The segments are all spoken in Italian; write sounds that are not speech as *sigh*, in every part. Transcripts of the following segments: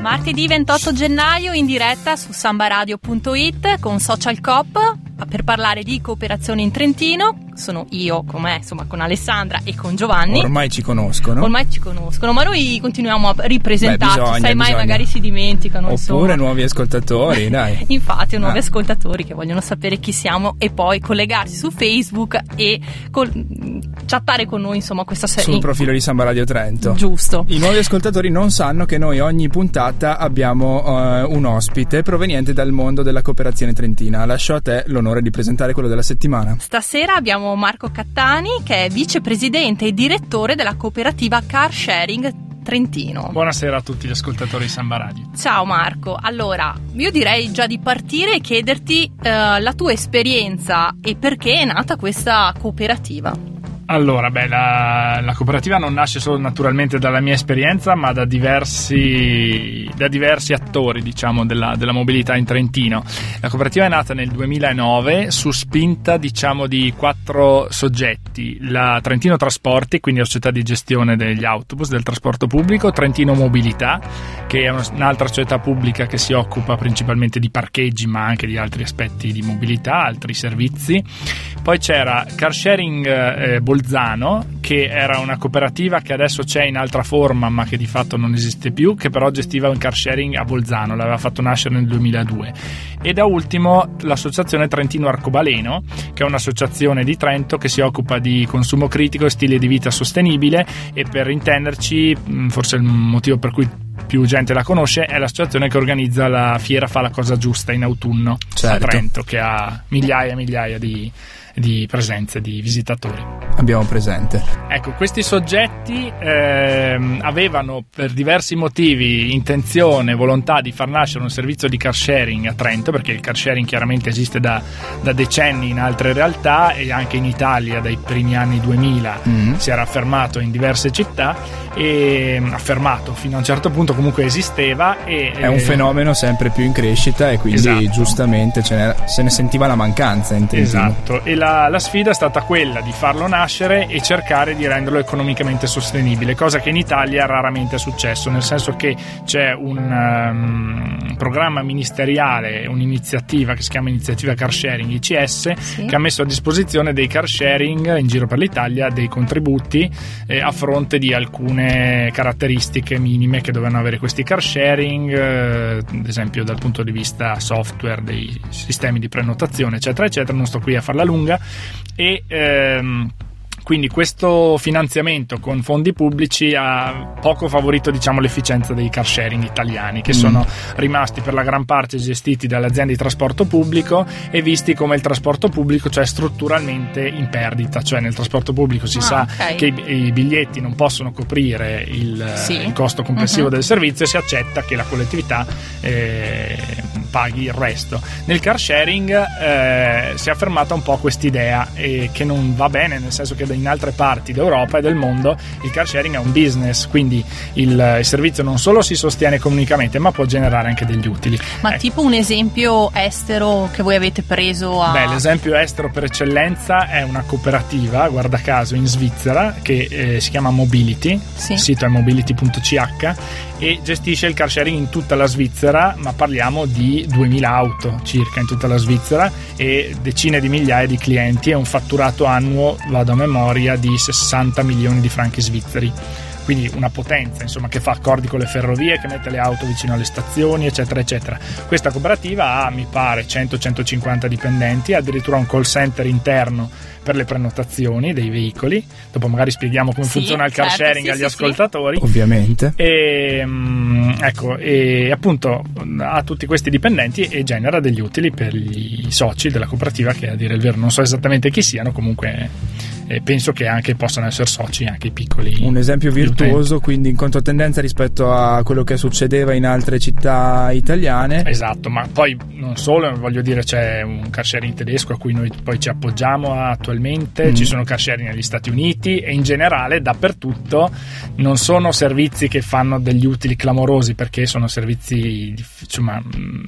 Martedì 28 gennaio in diretta su sambaradio.it con Social Coop per parlare di cooperazione in Trentino. Sono io, com'è, insomma, con Alessandra e con Giovanni. Ormai ci conoscono. Ormai ci conoscono, ma noi continuiamo a ripresentarci, Beh, bisogna, sai mai bisogna. magari si dimenticano. Oppure insomma. nuovi ascoltatori, *laughs* dai. Infatti, nuovi Ah. ascoltatori che vogliono sapere chi siamo e poi collegarsi su Facebook e col- chattare con noi, insomma, questa serie. Sul profilo di Samba Radio Trento. Giusto. I nuovi ascoltatori non sanno che noi ogni puntata abbiamo eh, un ospite proveniente dal mondo della cooperazione trentina. Lascio a te l'onore di presentare quello della settimana. Stasera abbiamo Marco Cattani che è vicepresidente e direttore della cooperativa Car Sharing Trentino. Buonasera a tutti gli ascoltatori di Samba Radio. Ciao Marco, allora io direi già di partire e chiederti eh, la tua esperienza e perché è nata questa cooperativa. Allora, beh, la, la cooperativa non nasce solo naturalmente dalla mia esperienza, ma da diversi, da diversi attori, diciamo, della, della mobilità in Trentino. La cooperativa è nata nel 2009 su spinta, diciamo, di quattro soggetti. La Trentino Trasporti, quindi la società di gestione degli autobus, del trasporto pubblico, Trentino Mobilità, che è un'altra società pubblica che si occupa principalmente di parcheggi, ma anche di altri aspetti di mobilità, altri servizi. Poi c'era Car Sharing eh, Bolzano, che era una cooperativa che adesso c'è in altra forma, ma che di fatto non esiste più, che però gestiva un car sharing a Bolzano, l'aveva fatto nascere nel 2002. E da ultimo l'associazione Trentino Arcobaleno, che è un'associazione di Trento che si occupa di consumo critico e stile di vita sostenibile e per intenderci, forse il motivo per cui più gente la conosce, è l'associazione che organizza la fiera Fa la cosa giusta in autunno a Certo. Trento, che ha migliaia e migliaia di, di presenze, di visitatori. Abbiamo presente. Ecco, questi soggetti ehm, avevano per diversi motivi intenzione, volontà di far nascere un servizio di car sharing a Trento, perché il car sharing chiaramente esiste da, da decenni in altre realtà e anche in Italia dai primi anni 2000 Mm. si era affermato in diverse città e affermato fino a un certo punto comunque esisteva e È un eh, fenomeno sempre più in crescita e quindi Esatto. giustamente ce n'era- se ne sentiva la mancanza in Trentino. Esatto, e la, la sfida è stata quella di farlo nascere e cercare di renderlo economicamente sostenibile, cosa che in Italia raramente è successo, nel senso che c'è un ehm, programma ministeriale, un'iniziativa che si chiama Iniziativa Car Sharing ICS, Sì. che ha messo a disposizione dei car sharing in giro per l'Italia dei contributi eh, a fronte di alcune caratteristiche minime che dovevano avere questi car sharing, eh, ad esempio dal punto di vista software dei sistemi di prenotazione, eccetera, eccetera. Non sto qui a farla lunga. E. ehm, quindi questo finanziamento con fondi pubblici ha poco favorito diciamo, l'efficienza dei car sharing italiani che Mm. sono rimasti per la gran parte gestiti dalle aziende di trasporto pubblico e visti come il trasporto pubblico cioè strutturalmente in perdita, cioè nel trasporto pubblico si Ah, sa ok. che i, i biglietti non possono coprire il, Sì. il costo complessivo Mhm. del servizio e si accetta che la collettività eh, paghi il resto. Nel car sharing eh, si è affermata un po' quest'idea eh, che non va bene, nel senso che in altre parti d'Europa e del mondo il car sharing è un business, quindi il, il servizio non solo si sostiene economicamente ma può generare anche degli utili. Ma Ecco. tipo un esempio estero che voi avete preso a... Beh, l'esempio estero per eccellenza è una cooperativa, guarda caso, in Svizzera che eh, si chiama Mobility, Sì. il sito è mobility.ch e gestisce il car sharing in tutta la Svizzera, ma parliamo di 2000 auto circa in tutta la Svizzera e decine di migliaia di clienti e un fatturato annuo, vado a memoria, di 60 milioni di franchi svizzeri. Quindi una potenza insomma, che fa accordi con le ferrovie, che mette le auto vicino alle stazioni, eccetera, eccetera. Questa cooperativa ha, mi pare, 100-150 dipendenti, ha addirittura un call center interno per le prenotazioni dei veicoli. Dopo magari spieghiamo come Sì, funziona il car certo, sharing sì, agli sì, ascoltatori. Ovviamente. E, mm, ecco, e appunto ha tutti questi dipendenti e genera degli utili per i soci della cooperativa che a dire il vero non so esattamente chi siano, comunque eh, penso che anche possano essere soci anche i piccoli. Un esempio virtuoso, quindi in controtendenza rispetto a quello che succedeva in altre città italiane. Esatto, ma poi non solo, voglio dire, c'è un car sharing tedesco a cui noi poi ci appoggiamo attualmente, mm. ci sono car sharing negli Stati Uniti e in generale dappertutto non sono servizi che fanno degli utili clamorosi perché sono servizi insomma, mm,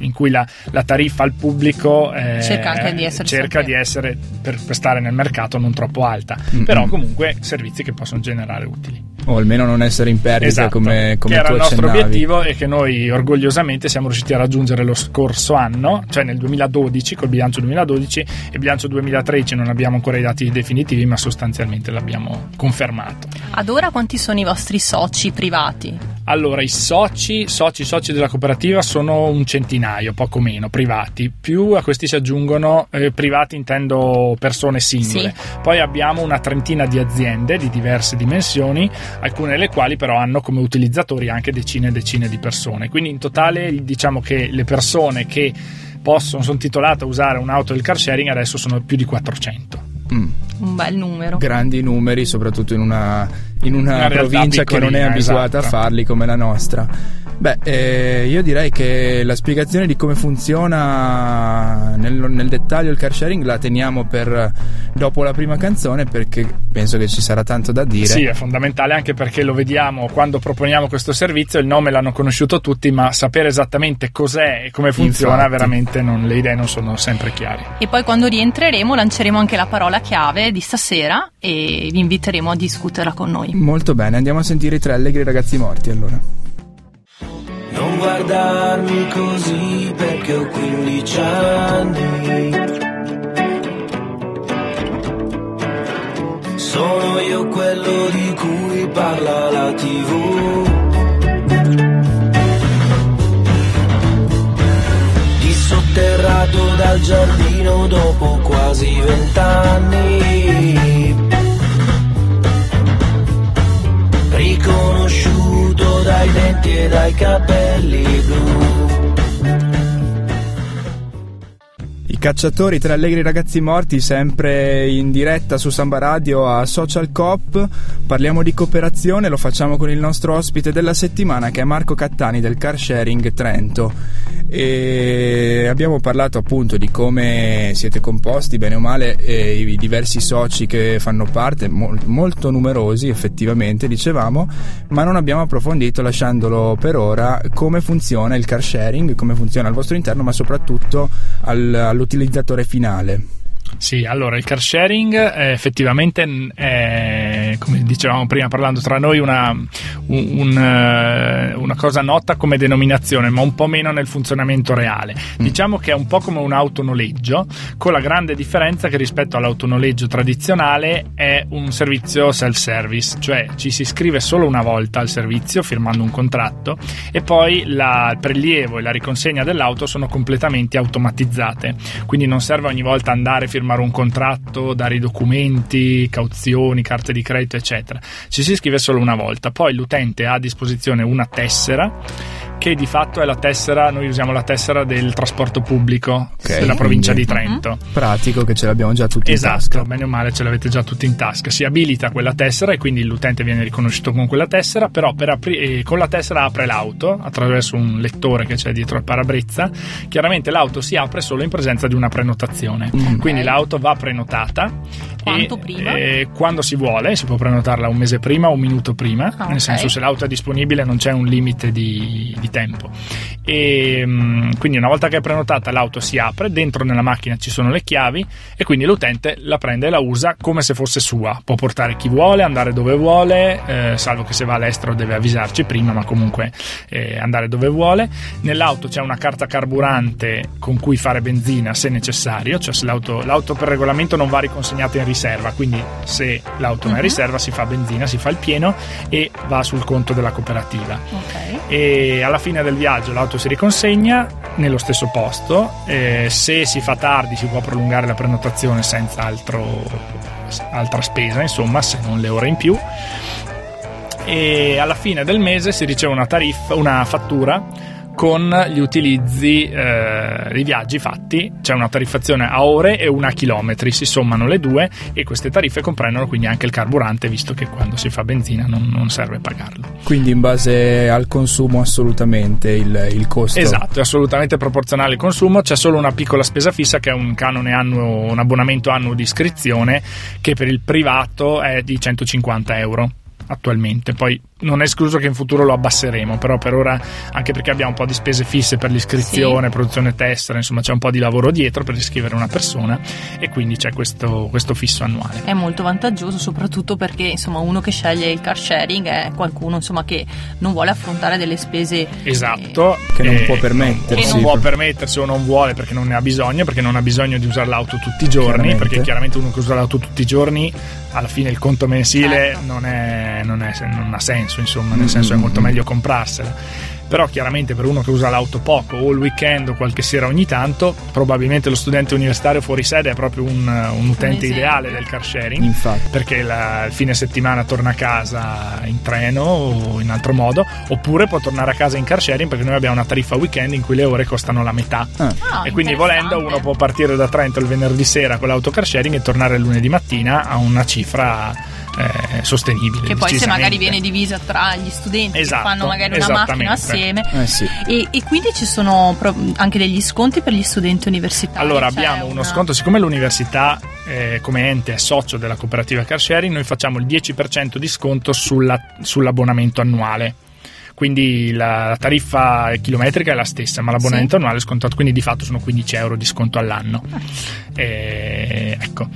in cui la, la tariffa al pubblico eh, cerca anche di essere, cerca di essere per, per, stare nel mercato non troppo alta, mm-hmm. però comunque servizi che possono generare utili o almeno non essere in perdita esatto, come, come che era il nostro obiettivo e che noi orgogliosamente siamo riusciti a raggiungere lo scorso anno cioè nel 2012 col bilancio 2012 e il bilancio 2013 non abbiamo ancora i dati definitivi ma sostanzialmente l'abbiamo confermato ad ora quanti sono i vostri soci privati? Allora, i soci, soci, soci della cooperativa sono un centinaio, poco meno, privati. Più a questi si aggiungono, eh, privati intendo persone singole. Sì. Poi abbiamo una trentina di aziende di diverse dimensioni, alcune delle quali però hanno come utilizzatori anche decine e decine di persone. Quindi in totale diciamo che le persone che possono, sono titolate a usare un'auto del car sharing adesso sono più di 400. Mm. Un bel numero. Grandi numeri, soprattutto in una, in una, una provincia che non è abituata esatto. a farli come la nostra. Beh, eh, io direi che la spiegazione di come funziona nel, nel, dettaglio il car sharing la teniamo per dopo la prima canzone perché penso che ci sarà tanto da dire. Sì, è fondamentale anche perché lo vediamo quando proponiamo questo servizio, il nome l'hanno conosciuto tutti, ma sapere esattamente cos'è e come funziona Infatti. veramente non, le idee non sono sempre chiare. E poi quando rientreremo lanceremo anche la parola chiave di stasera e vi inviteremo a discuterla con noi. Molto bene, andiamo a sentire i tre allegri ragazzi morti allora. Guardarmi così perché ho 15 anni. Sono io quello di cui parla la TV. Dissotterrato dal giardino dopo quasi vent'anni. Dai denti e dai capelli blu Cacciatori tra allegri ragazzi morti, sempre in diretta su Samba Radio a Social Coop. Parliamo di cooperazione, lo facciamo con il nostro ospite della settimana che è Marco Cattani del Car Sharing Trento. E abbiamo parlato appunto di come siete composti, bene o male, i diversi soci che fanno parte, mo- molto numerosi effettivamente, dicevamo, ma non abbiamo approfondito, lasciandolo per ora, come funziona il car sharing, come funziona al vostro interno, ma soprattutto al, all'utilizzo utilizzatore finale. Sì, allora il car sharing è effettivamente è, come dicevamo prima parlando tra noi, una, un, un, eh, una, cosa nota come denominazione, ma un po' meno nel funzionamento reale. Mm. Diciamo che è un po' come un autonoleggio, con la grande differenza che rispetto all'autonoleggio tradizionale è un servizio self-service, cioè ci si iscrive solo una volta al servizio firmando un contratto e poi la, il prelievo e la riconsegna dell'auto sono completamente automatizzate, quindi non serve ogni volta andare a firmare firmare un contratto, dare i documenti, cauzioni, carte di credito, eccetera. Ci si iscrive solo una volta, poi l'utente ha a disposizione una tessera che di fatto è la tessera, noi usiamo la tessera del trasporto pubblico okay, della provincia di Trento. Uh-huh. Pratico che ce l'abbiamo già tutti esatto, in tasca. Esatto, bene o male ce l'avete già tutti in tasca. Si abilita quella tessera e quindi l'utente viene riconosciuto con quella tessera, però apri- eh, con la tessera apre l'auto attraverso un lettore che c'è dietro al parabrezza. Chiaramente l'auto si apre solo in presenza di una prenotazione. Mm. Quindi l'auto va prenotata quanto e, prima? Eh, quando si vuole, si può prenotarla un mese prima o un minuto prima, ah, nel okay. senso se l'auto è disponibile non c'è un limite di, di tempo. E, mm, quindi una volta che è prenotata l'auto si apre, dentro nella macchina ci sono le chiavi e quindi l'utente la prende e la usa come se fosse sua. Può portare chi vuole, andare dove vuole, eh, salvo che se va all'estero deve avvisarci prima, ma comunque eh, andare dove vuole. Nell'auto c'è una carta carburante con cui fare benzina se necessario, cioè se l'auto, l'auto per regolamento non va riconsegnata in riserva, quindi se l'auto uh-huh. è in mhm. riserva si fa benzina, si fa il pieno e va sul conto della cooperativa. Okay. E alla fine del viaggio l'auto si riconsegna nello stesso posto, se si fa tardi si può prolungare la prenotazione senza altro, altra spesa, insomma, se non le ore in più. E alla fine del mese si riceve una tariffa, una fattura con gli utilizzi eh, i viaggi fatti, c'è una tariffazione a ore e una a chilometri, si sommano le due e queste tariffe comprendono quindi anche il carburante, visto che quando si fa benzina non, non serve pagarlo. Quindi in base al consumo assolutamente il, il, costo. Esatto, è assolutamente proporzionale al consumo, c'è solo una piccola spesa fissa che è un canone annuo, un abbonamento annuo di iscrizione che per il privato è di 150 euro attualmente. Poi non è escluso che in futuro lo abbasseremo, però per ora, anche perché abbiamo un po' di spese fisse per l'iscrizione, sì. produzione tessera, insomma c'è un po' di lavoro dietro per iscrivere una persona e quindi c'è questo, questo fisso annuale. È molto vantaggioso soprattutto perché insomma uno che sceglie il car sharing è qualcuno insomma, che non vuole affrontare delle spese esatto, eh, che non può permettersi. Che non può permettersi o non vuole perché non ne ha bisogno, perché non ha bisogno di usare l'auto tutti i giorni, perché chiaramente uno che usa l'auto tutti i giorni alla fine il conto mensile certo. non, è, non, è, non, ha senso, insomma, nel senso è molto meglio comprarsela. Però chiaramente per uno che usa l'auto poco o il weekend o qualche sera ogni tanto probabilmente lo studente universitario fuori sede è proprio un, un utente un ideale del car sharing Infatti. perché la, il fine settimana torna a casa in treno o in altro modo oppure può tornare a casa in car sharing perché noi abbiamo una tariffa weekend in cui le ore costano la metà. Ah. e quindi volendo uno può partire da Trento il venerdì sera con l'auto car sharing e tornare il lunedì mattina a una cifra eh, sostenibile. Che poi se magari viene divisa tra gli studenti esatto, che fanno magari una macchina assieme. Eh sì. e, e, quindi ci sono anche degli sconti per gli studenti universitari. Allora abbiamo uno sconto, siccome l'università eh, come ente è socio della cooperativa car sharing, noi facciamo il 10% di sconto sulla, sull'abbonamento annuale quindi la tariffa chilometrica è la stessa, ma l'abbonamento sì. annuale è scontato, quindi di fatto sono 15 euro di sconto all'anno. Ah. Eh, ecco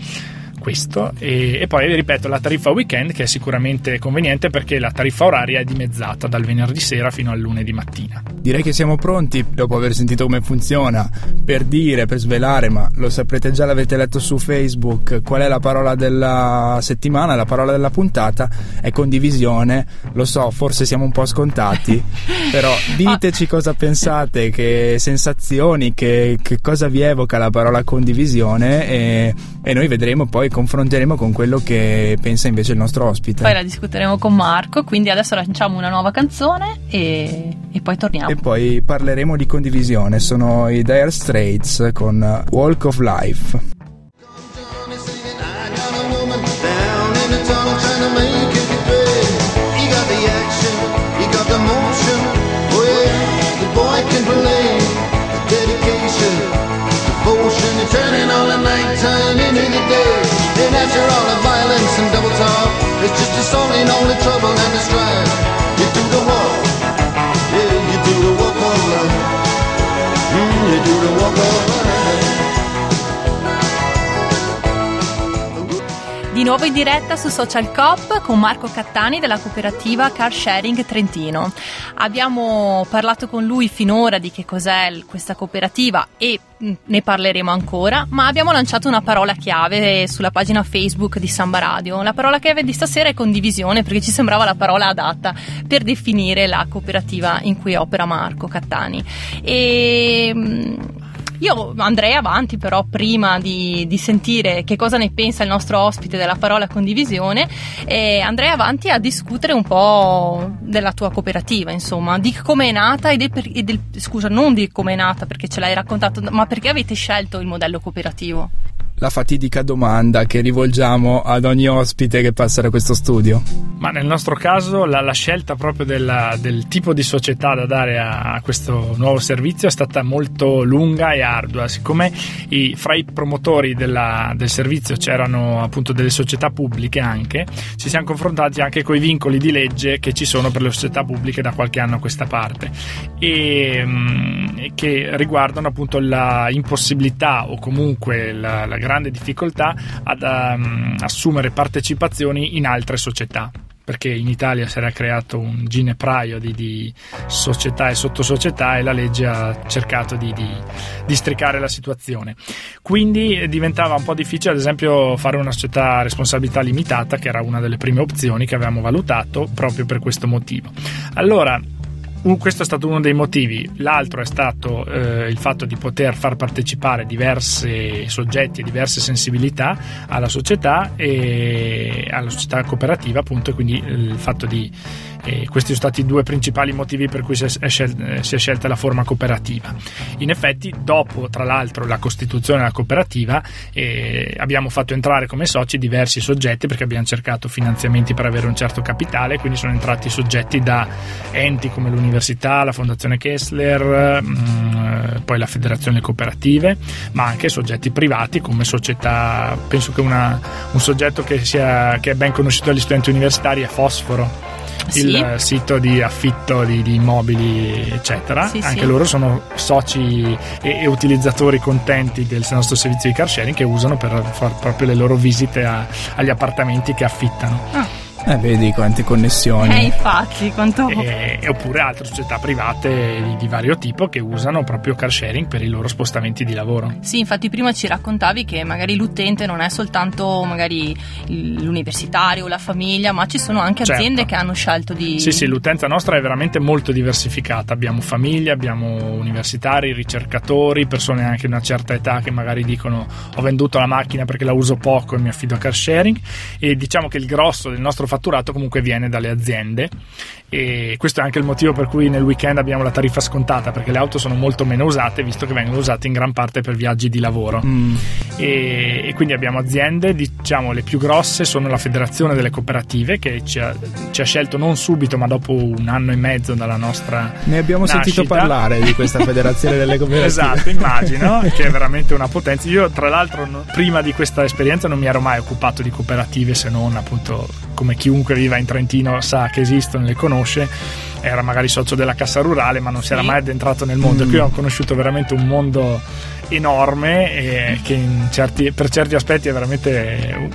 questo. E, e, poi ripeto la tariffa weekend che è sicuramente conveniente perché la tariffa oraria è dimezzata dal venerdì sera fino al lunedì mattina. Direi che siamo pronti dopo aver sentito come funziona per dire, per svelare, ma lo saprete già, l'avete letto su Facebook, qual è la parola della settimana, la parola della puntata? È condivisione, lo so, forse siamo un po' scontati, *laughs* però diteci cosa pensate, che sensazioni, che, che cosa vi evoca la parola condivisione e, e noi vedremo poi confronteremo con quello che pensa invece il nostro ospite. Poi la discuteremo con Marco, quindi adesso lanciamo una nuova canzone e, e poi torniamo. E poi parleremo di condivisione, sono i Dire Straits con Walk of Life. It's just a song and only trouble and it's right. Di nuovo in diretta su Social Coop con Marco Cattani della cooperativa Car Sharing Trentino. Abbiamo parlato con lui finora di che cos'è questa cooperativa e mm, ne parleremo ancora, ma abbiamo lanciato una parola chiave sulla pagina Facebook di Samba Radio. La parola chiave di stasera è condivisione perché ci sembrava la parola adatta per definire la cooperativa in cui opera Marco Cattani. E mm, io andrei avanti però prima di, di, sentire che cosa ne pensa il nostro ospite della parola condivisione e andrei avanti a discutere un po' della tua cooperativa, insomma, di come è nata e del, e del scusa, non di come è nata perché ce l'hai raccontato, ma perché avete scelto il modello cooperativo? La fatidica domanda che rivolgiamo ad ogni ospite che passa da questo studio? Ma nel nostro caso la, la scelta proprio della, del tipo di società da dare a, a, questo nuovo servizio è stata molto lunga e ardua, siccome i, fra i promotori della, del servizio c'erano appunto delle società pubbliche anche, ci siamo confrontati anche con i vincoli di legge che ci sono per le società pubbliche da qualche anno a questa parte e, mh, mm, che riguardano appunto la impossibilità o comunque la, la grande difficoltà ad um, assumere partecipazioni in altre società perché in Italia si era creato un ginepraio di, di società e sottosocietà e la legge ha cercato di, di, di, stricare la situazione. Quindi diventava un po' difficile, ad esempio, fare una società a responsabilità limitata, che era una delle prime opzioni che avevamo valutato proprio per questo motivo. Allora, un, questo è stato uno dei motivi. L'altro è stato eh, il fatto di poter far partecipare diversi soggetti e diverse sensibilità alla società e alla società cooperativa, appunto, e quindi il fatto di e questi sono stati i due principali motivi per cui si è, scelta, si è, scelta la forma cooperativa. In effetti, dopo tra l'altro la costituzione della cooperativa, eh, abbiamo fatto entrare come soci diversi soggetti perché abbiamo cercato finanziamenti per avere un certo capitale, quindi sono entrati soggetti da enti come l'università, la Fondazione Kessler, mh, mm, poi la Federazione Cooperative, ma anche soggetti privati come società, penso che una, un soggetto che, sia, che è ben conosciuto dagli studenti universitari è Fosforo sì. il sito di affitto di, di immobili, eccetera. Sì, Anche sì. loro sono soci e, e, utilizzatori contenti del nostro servizio di car sharing che usano per fare proprio le loro visite a, agli appartamenti che affittano. Ah. Eh, vedi quante connessioni. Eh, infatti, quanto... E, oppure altre società private di, di, vario tipo che usano proprio car sharing per i loro spostamenti di lavoro. Sì, infatti prima ci raccontavi che magari l'utente non è soltanto magari l'universitario o la famiglia, ma ci sono anche aziende certo. che hanno scelto di... Sì, sì, l'utenza nostra è veramente molto diversificata. Abbiamo famiglie, abbiamo universitari, ricercatori, persone anche di una certa età che magari dicono ho venduto la macchina perché la uso poco e mi affido a car sharing e diciamo che il grosso del nostro fatturato comunque viene dalle aziende e questo è anche il motivo per cui nel weekend abbiamo la tariffa scontata perché le auto sono molto meno usate visto che vengono usate in gran parte per viaggi di lavoro mm. e, e, quindi abbiamo aziende diciamo le più grosse sono la federazione delle cooperative che ci ha, ci ha scelto non subito ma dopo un anno e mezzo dalla nostra ne abbiamo nascita. sentito parlare di questa federazione delle *laughs* cooperative esatto immagino che è veramente una potenza io tra l'altro prima di questa esperienza non mi ero mai occupato di cooperative se non appunto come chiunque viva in Trentino sa che esistono e le conosce, era magari socio della Cassa Rurale, ma non si era mai addentrato nel mondo. Mm. Qui ho conosciuto veramente un mondo enorme e che certi, per certi aspetti è veramente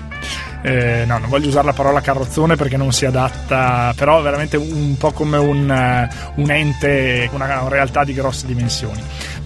eh, no, non voglio usare la parola carrozzone perché non si adatta, però veramente un po' come un, un ente, una, una, realtà di grosse dimensioni.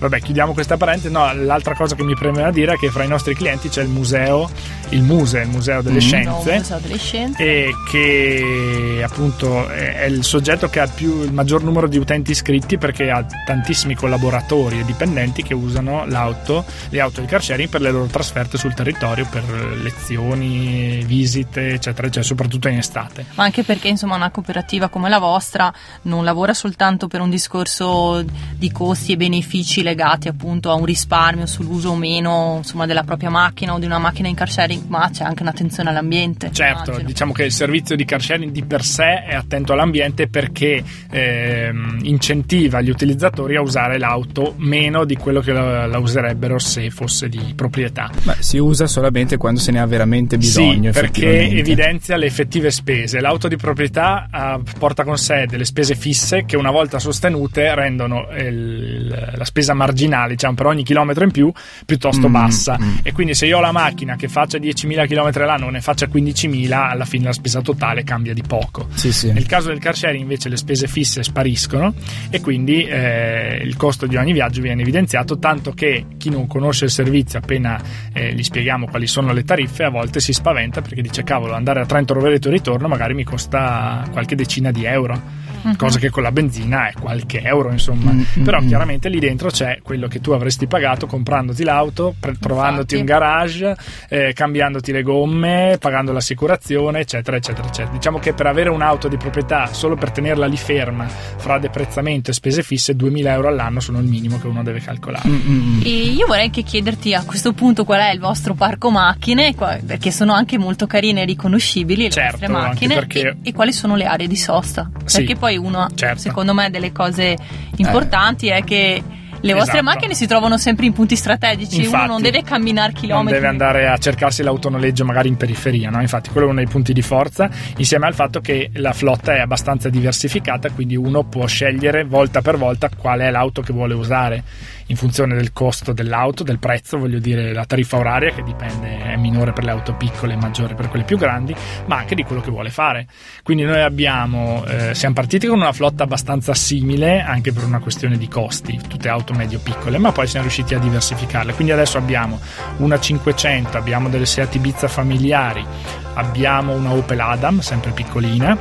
Vabbè, chiudiamo questa parentesi. No, l'altra cosa che mi preme dire è che fra i nostri clienti c'è il museo, il MUSE, il Museo delle, mm. Scienze, no, museo delle Scienze, e che appunto è il soggetto che ha più, il maggior numero di utenti iscritti perché ha tantissimi collaboratori e dipendenti che usano l'auto, le auto di car sharing per le loro trasferte sul territorio, per lezioni, visite, eccetera, eccetera, soprattutto in estate. Ma anche perché insomma una cooperativa come la vostra non lavora soltanto per un discorso di costi e benefici legati appunto a un risparmio sull'uso o meno insomma, della propria macchina o di una macchina in car sharing, ma c'è anche un'attenzione all'ambiente. Certo, immagino. diciamo che il servizio di car sharing di per sé è attento all'ambiente perché ehm, incentiva gli utilizzatori a usare l'auto meno di quello che la, la userebbero se fosse di proprietà. Beh, si usa solamente quando se ne ha veramente bisogno. Sì, perché evidenzia le effettive spese. L'auto di proprietà uh, porta con sé delle spese fisse che una volta sostenute rendono il, la spesa marginale, diciamo, per ogni chilometro in più piuttosto Mm, bassa. mm. E quindi se io ho la macchina che faccia 10.000 km all'anno ne faccia 15.000, alla fine la spesa totale cambia di poco. Sì, sì. Nel caso del car sharing invece le spese fisse spariscono e quindi eh, il costo di ogni viaggio viene evidenziato, tanto che chi non conosce il servizio appena eh, gli spieghiamo quali sono le tariffe a volte si spaventa perché dice cavolo andare a Trento Rovereto e ritorno magari mi costa qualche decina di euro. Mhm. Cosa che con la benzina è qualche euro, insomma. Mm, mm, Però chiaramente lì dentro c'è quello che tu avresti pagato comprandoti l'auto, pre- trovandoti Infatti. un garage, eh, cambiandoti le gomme, pagando l'assicurazione, eccetera, eccetera, eccetera. Diciamo che per avere un'auto di proprietà, solo per tenerla lì ferma, fra deprezzamento e spese fisse, 2000 euro all'anno sono il minimo che uno deve calcolare. Mm, mm, mm. E io vorrei anche chiederti a questo punto qual è il vostro parco macchine, perché sono anche molto carine e riconoscibili le Certo, vostre macchine, e, e quali sono le aree di sosta. Sì, perché poi uno, certo. secondo me, delle cose importanti è che le vostre Esatto. macchine si trovano sempre in punti strategici, uno Infatti, non deve camminare non chilometri. deve andare a cercarsi l'autonoleggio magari in periferia, no? infatti quello è uno dei punti di forza, insieme al fatto che la flotta è abbastanza diversificata, quindi uno può scegliere volta per volta qual è l'auto che vuole usare in funzione del costo dell'auto, del prezzo, voglio dire la tariffa oraria che dipende, è minore per le auto piccole e maggiore per quelle più grandi, ma anche di quello che vuole fare. Quindi noi abbiamo, eh, siamo partiti con una flotta abbastanza simile anche per una questione di costi, tutte auto medio-piccole, ma poi siamo riusciti a diversificarle. Quindi adesso abbiamo una 500, abbiamo delle Seat Ibiza familiari, abbiamo una Opel Adam, sempre piccolina,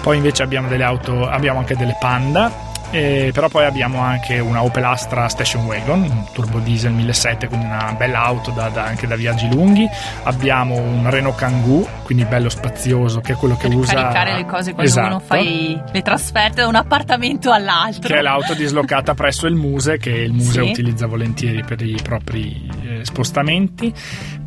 poi invece abbiamo auto, abbiamo anche delle Panda eh, però poi abbiamo anche una Opel Astra Station Wagon, un turbo diesel 1700, quindi una bella auto da, da, anche da viaggi lunghi. Abbiamo un Renault Kangoo, quindi bello spazioso, che è quello che per usa... Per caricare le cose quando esatto. uno fa le trasferte da un appartamento all'altro. Che è l'auto dislocata presso il Muse, che il Muse sì. utilizza volentieri per i propri eh, spostamenti.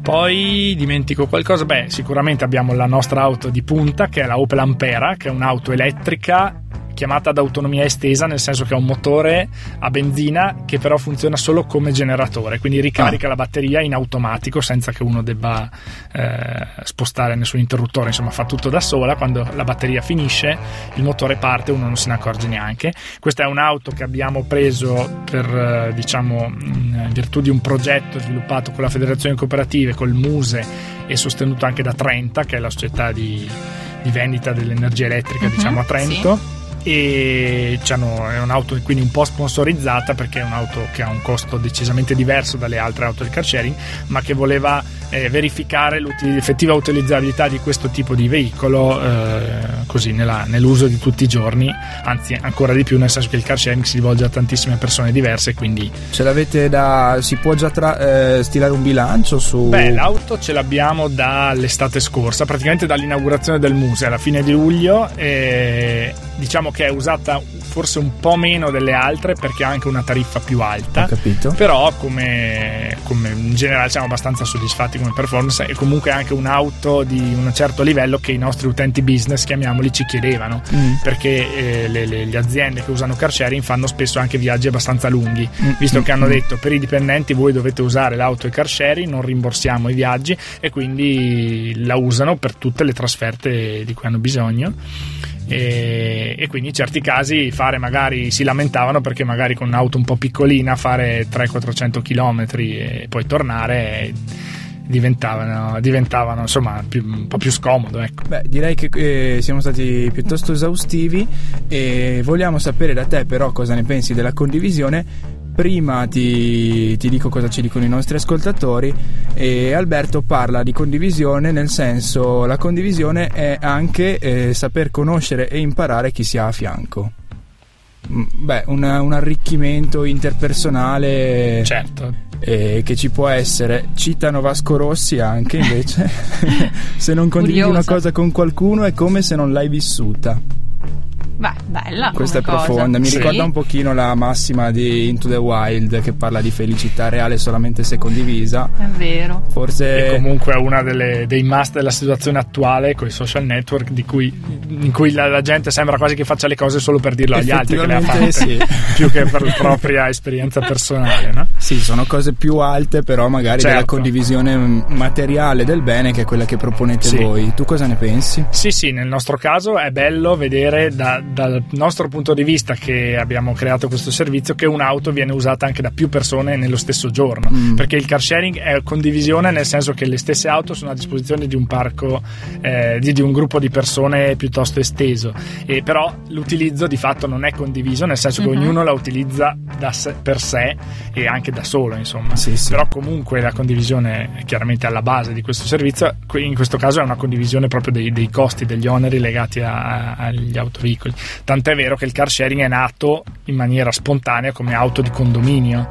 Poi dimentico qualcosa, beh sicuramente abbiamo la nostra auto di punta che è la Opel Ampera, che è un'auto elettrica chiamata ad autonomia estesa, nel senso che ha un motore a benzina che però funziona solo come generatore, quindi ricarica ah. la batteria in automatico senza che uno debba eh, spostare nessun interruttore, insomma fa tutto da sola, quando la batteria finisce il motore parte e uno non se ne accorge neanche. Questa è un'auto che abbiamo preso per eh, diciamo in virtù di un progetto sviluppato con la Federazione Cooperative, col Muse e sostenuto anche da Trenta, che è la società di, di vendita dell'energia elettrica uh-huh, diciamo a Trento. Sì e è un'auto quindi un po' sponsorizzata perché è un'auto che ha un costo decisamente diverso dalle altre auto del car sharing ma che voleva eh, verificare l'effettiva utilizzabilità di questo tipo di veicolo eh, così nella, nell'uso di tutti i giorni anzi ancora di più nel senso che il car sharing si rivolge a tantissime persone diverse quindi ce l'avete da si può già tra, eh, stilare un bilancio su beh l'auto ce l'abbiamo dall'estate scorsa praticamente dall'inaugurazione del museo alla fine di luglio e diciamo che è usata forse un po' meno delle altre perché ha anche una tariffa più alta. Ho capito. Però come, come in generale siamo abbastanza soddisfatti come performance e comunque anche un'auto di un certo livello che i nostri utenti business, chiamiamoli, ci chiedevano mm. perché eh, le, le, le, aziende che usano car sharing fanno spesso anche viaggi abbastanza lunghi, mm. visto mm. che hanno mm. detto per i dipendenti voi dovete usare l'auto e car sharing, non rimborsiamo i viaggi e quindi la usano per tutte le trasferte di cui hanno bisogno e, e, quindi in certi casi fare magari si lamentavano perché magari con un'auto un po' piccolina fare 300-400 km e poi tornare diventavano, diventavano insomma più, un po' più scomodo. Ecco. Beh, direi che eh, siamo stati piuttosto esaustivi e vogliamo sapere da te però cosa ne pensi della condivisione prima ti, ti, dico cosa ci dicono i nostri ascoltatori e Alberto parla di condivisione nel senso la condivisione è anche eh, saper conoscere e imparare chi si ha a fianco beh un, un arricchimento interpersonale certo. eh, che ci può essere. Citano Vasco Rossi anche invece. *laughs* Se non condividi Curiosa. una cosa con qualcuno è come se non l'hai vissuta Beh, bella. Questa è cosa. profonda. Mi sì. ricorda un pochino la massima di Into the Wild che parla di felicità reale solamente se condivisa. È vero. Forse. E comunque è una delle, dei must della situazione attuale con i social network cui, in cui la, la, gente sembra quasi che faccia le cose solo per dirlo agli altri che le ha fatte, sì. *laughs* più che per la propria esperienza personale. No? Sì, sono cose più alte, però magari certo. della condivisione materiale del bene che è quella che proponete sì. voi. Tu cosa ne pensi? Sì, sì, nel nostro caso è bello vedere da dal nostro punto di vista che abbiamo creato questo servizio che un'auto viene usata anche da più persone nello stesso giorno mm. perché il car sharing è condivisione nel senso che le stesse auto sono a disposizione di un parco eh, di, di, un gruppo di persone piuttosto esteso e però l'utilizzo di fatto non è condiviso nel senso mm-hmm. che ognuno la utilizza sé, per sé e anche da solo insomma sì, sì. però comunque la condivisione è chiaramente alla base di questo servizio in questo caso è una condivisione proprio dei, dei costi degli oneri legati a, agli autoveicoli Tant'è vero che il car sharing è nato in maniera spontanea come auto di condominio,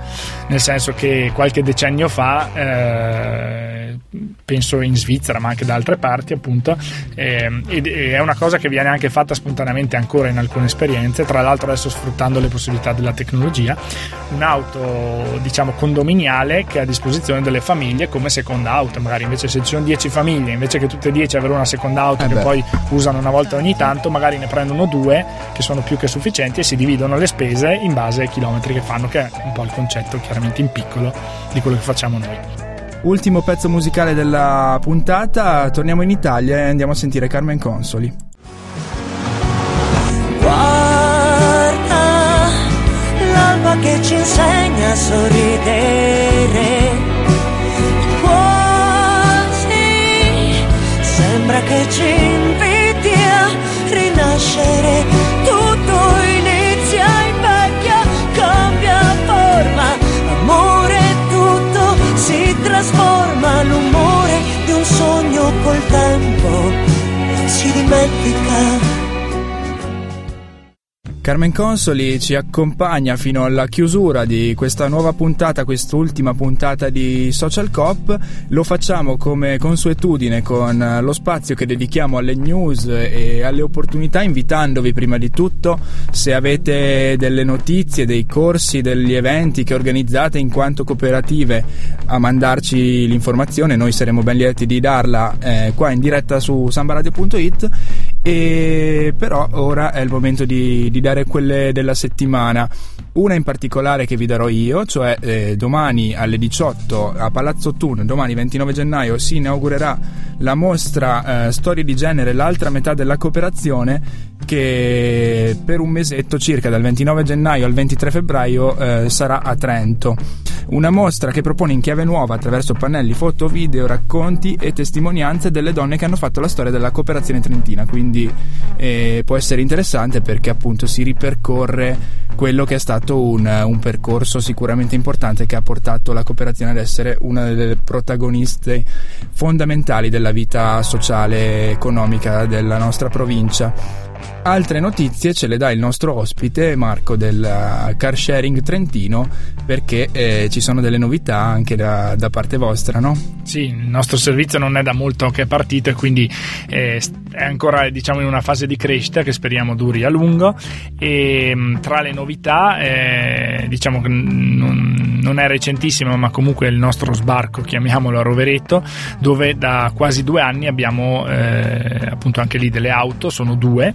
nel senso che qualche decennio fa, eh, penso in Svizzera ma anche da altre parti appunto, eh, è una cosa che viene anche fatta spontaneamente ancora in alcune esperienze, tra l'altro adesso sfruttando le possibilità della tecnologia, un'auto diciamo condominiale che è a disposizione delle famiglie come seconda auto, magari invece se ci sono 10 famiglie, invece che tutte e 10 avere una seconda auto eh che poi usano una volta ogni tanto, magari ne prendono due che sono più che sufficienti e si dividono le spese in base ai chilometri che fanno, che è un po' il concetto chiaramente in piccolo di quello che facciamo noi. Ultimo pezzo musicale della puntata, torniamo in Italia e andiamo a sentire Carmen Consoli. Guarda l'alba che ci insegna a sorridere. Quasi sembra che ci rinascere trasforma l'umore di un sogno col tempo, si dimentica Carmen Consoli ci accompagna fino alla chiusura di questa nuova puntata, quest'ultima puntata di Social Cop. Lo facciamo come consuetudine con lo spazio che dedichiamo alle news e alle opportunità, invitandovi prima di tutto se avete delle notizie, dei corsi, degli eventi che organizzate in quanto cooperative a mandarci l'informazione, noi saremo ben lieti di darla eh, qua in diretta su sambaradio.it e però ora è il momento di, di, dare quelle della settimana. Una in particolare che vi darò io, cioè eh, domani alle 18 a Palazzo Thun, domani 29 gennaio, si inaugurerà la mostra eh, Storie di genere, l'altra metà della cooperazione, che per un mesetto circa dal 29 gennaio al 23 febbraio eh, sarà a Trento. Una mostra che propone in chiave nuova attraverso pannelli, foto, video, racconti e testimonianze delle donne che hanno fatto la storia della cooperazione trentina, quindi eh, può essere interessante perché appunto si ripercorre quello che è stato un, un, percorso sicuramente importante che ha portato la cooperazione ad essere una delle protagoniste fondamentali della vita sociale e economica della nostra provincia. Altre notizie ce le dà il nostro ospite Marco del uh, Car Sharing Trentino perché eh, ci sono delle novità anche da, da, parte vostra, no? Sì, il nostro servizio non è da molto che è partito e quindi eh, è ancora diciamo, in una fase di crescita che speriamo duri a lungo e mm, tra le novità eh, diciamo che non, non, è recentissimo ma comunque il nostro sbarco, chiamiamolo a Rovereto, dove da quasi due anni abbiamo eh, appunto anche lì delle auto, sono due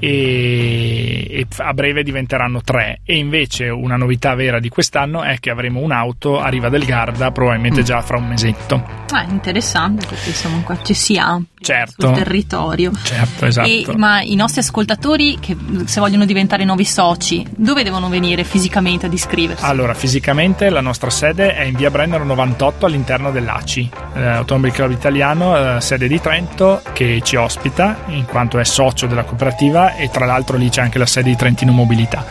e, e, a breve diventeranno tre e invece una novità vera di quest'anno è che avremo un'auto a Riva del Garda probabilmente mm. già fra un mesetto ah, interessante perché insomma qua ci si amplia certo. sul territorio certo esatto e, ma i nostri ascoltatori che se vogliono diventare nuovi soci dove devono venire fisicamente ad iscriversi? allora fisicamente la nostra sede è in via Brennero 98 all'interno dell'ACI eh, Automobile Club Italiano eh, sede di Trento che ci ospita in quanto è socio della cooperativa e tra l'altro lì c'è anche la sede di Trentino Mobilità.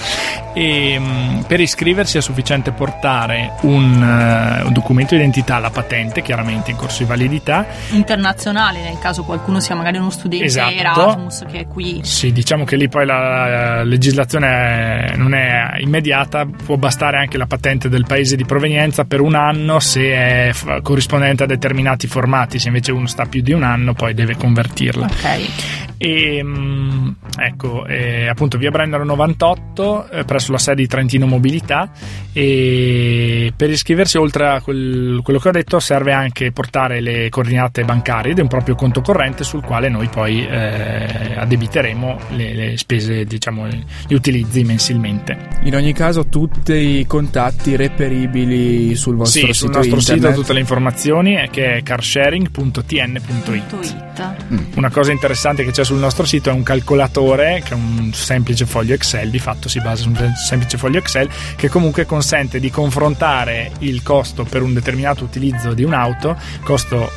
E, um, per iscriversi è sufficiente portare un, uh, un, documento di identità, la patente chiaramente in corso di validità. Internazionale nel caso qualcuno sia magari uno studente esatto. Erasmus che è qui. Sì, diciamo che lì poi la, la legislazione non è immediata, può bastare anche la patente del paese di provenienza per un anno se è corrispondente a determinati formati, se invece uno sta più di un anno poi deve convertirla. Ok. E, um, ecco, eh, appunto via Brennero 98 eh, presso la sede di Trentino Mobilità e per iscriversi oltre a quel, quello che ho detto serve anche portare le coordinate bancarie di un proprio conto corrente sul quale noi poi eh, addebiteremo le, le, spese, diciamo, gli utilizzi mensilmente. In ogni caso tutti i contatti reperibili sul vostro sì, sito sul nostro internet. sito tutte le informazioni che è carsharing.tn.it. Mm. Una cosa interessante che c'è sul nostro sito è un calcolatore che è un semplice foglio Excel, di fatto si basa su un semplice foglio Excel che comunque consente di confrontare il costo per un determinato utilizzo di un'auto, costo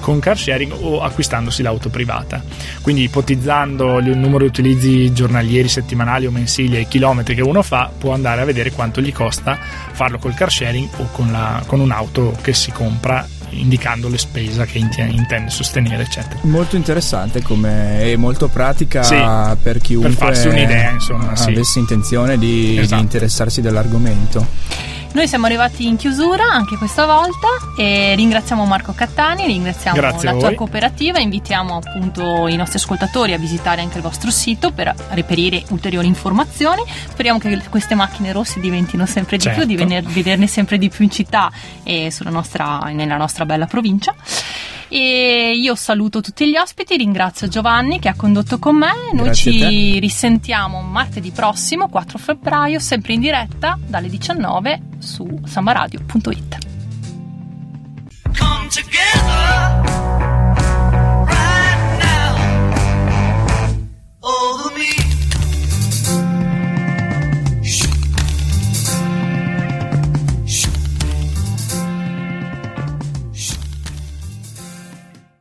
con car sharing o acquistandosi l'auto privata. Quindi ipotizzando il numero di utilizzi giornalieri, settimanali o mensili e i chilometri che uno fa, può andare a vedere quanto gli costa farlo col car sharing o con, la, con un'auto che si compra indicando le spese che intende sostenere, eccetera. Molto interessante come, e molto pratica sì, per chiunque per farsi un'idea, insomma, avesse sì. intenzione di, esatto. di interessarsi dell'argomento. Noi siamo arrivati in chiusura anche questa volta e ringraziamo Marco Cattani, ringraziamo Grazie la tua cooperativa, invitiamo appunto i nostri ascoltatori a visitare anche il vostro sito per reperire ulteriori informazioni. Speriamo che queste macchine rosse diventino sempre di certo. più, di vener, vederne sempre di più in città e nostra, nella nostra bella provincia. E io saluto tutti gli ospiti, ringrazio Giovanni che ha condotto con me. Noi Grazie ci risentiamo martedì prossimo, 4 febbraio, sempre in diretta dalle 19 su sambaradio.it. Come together.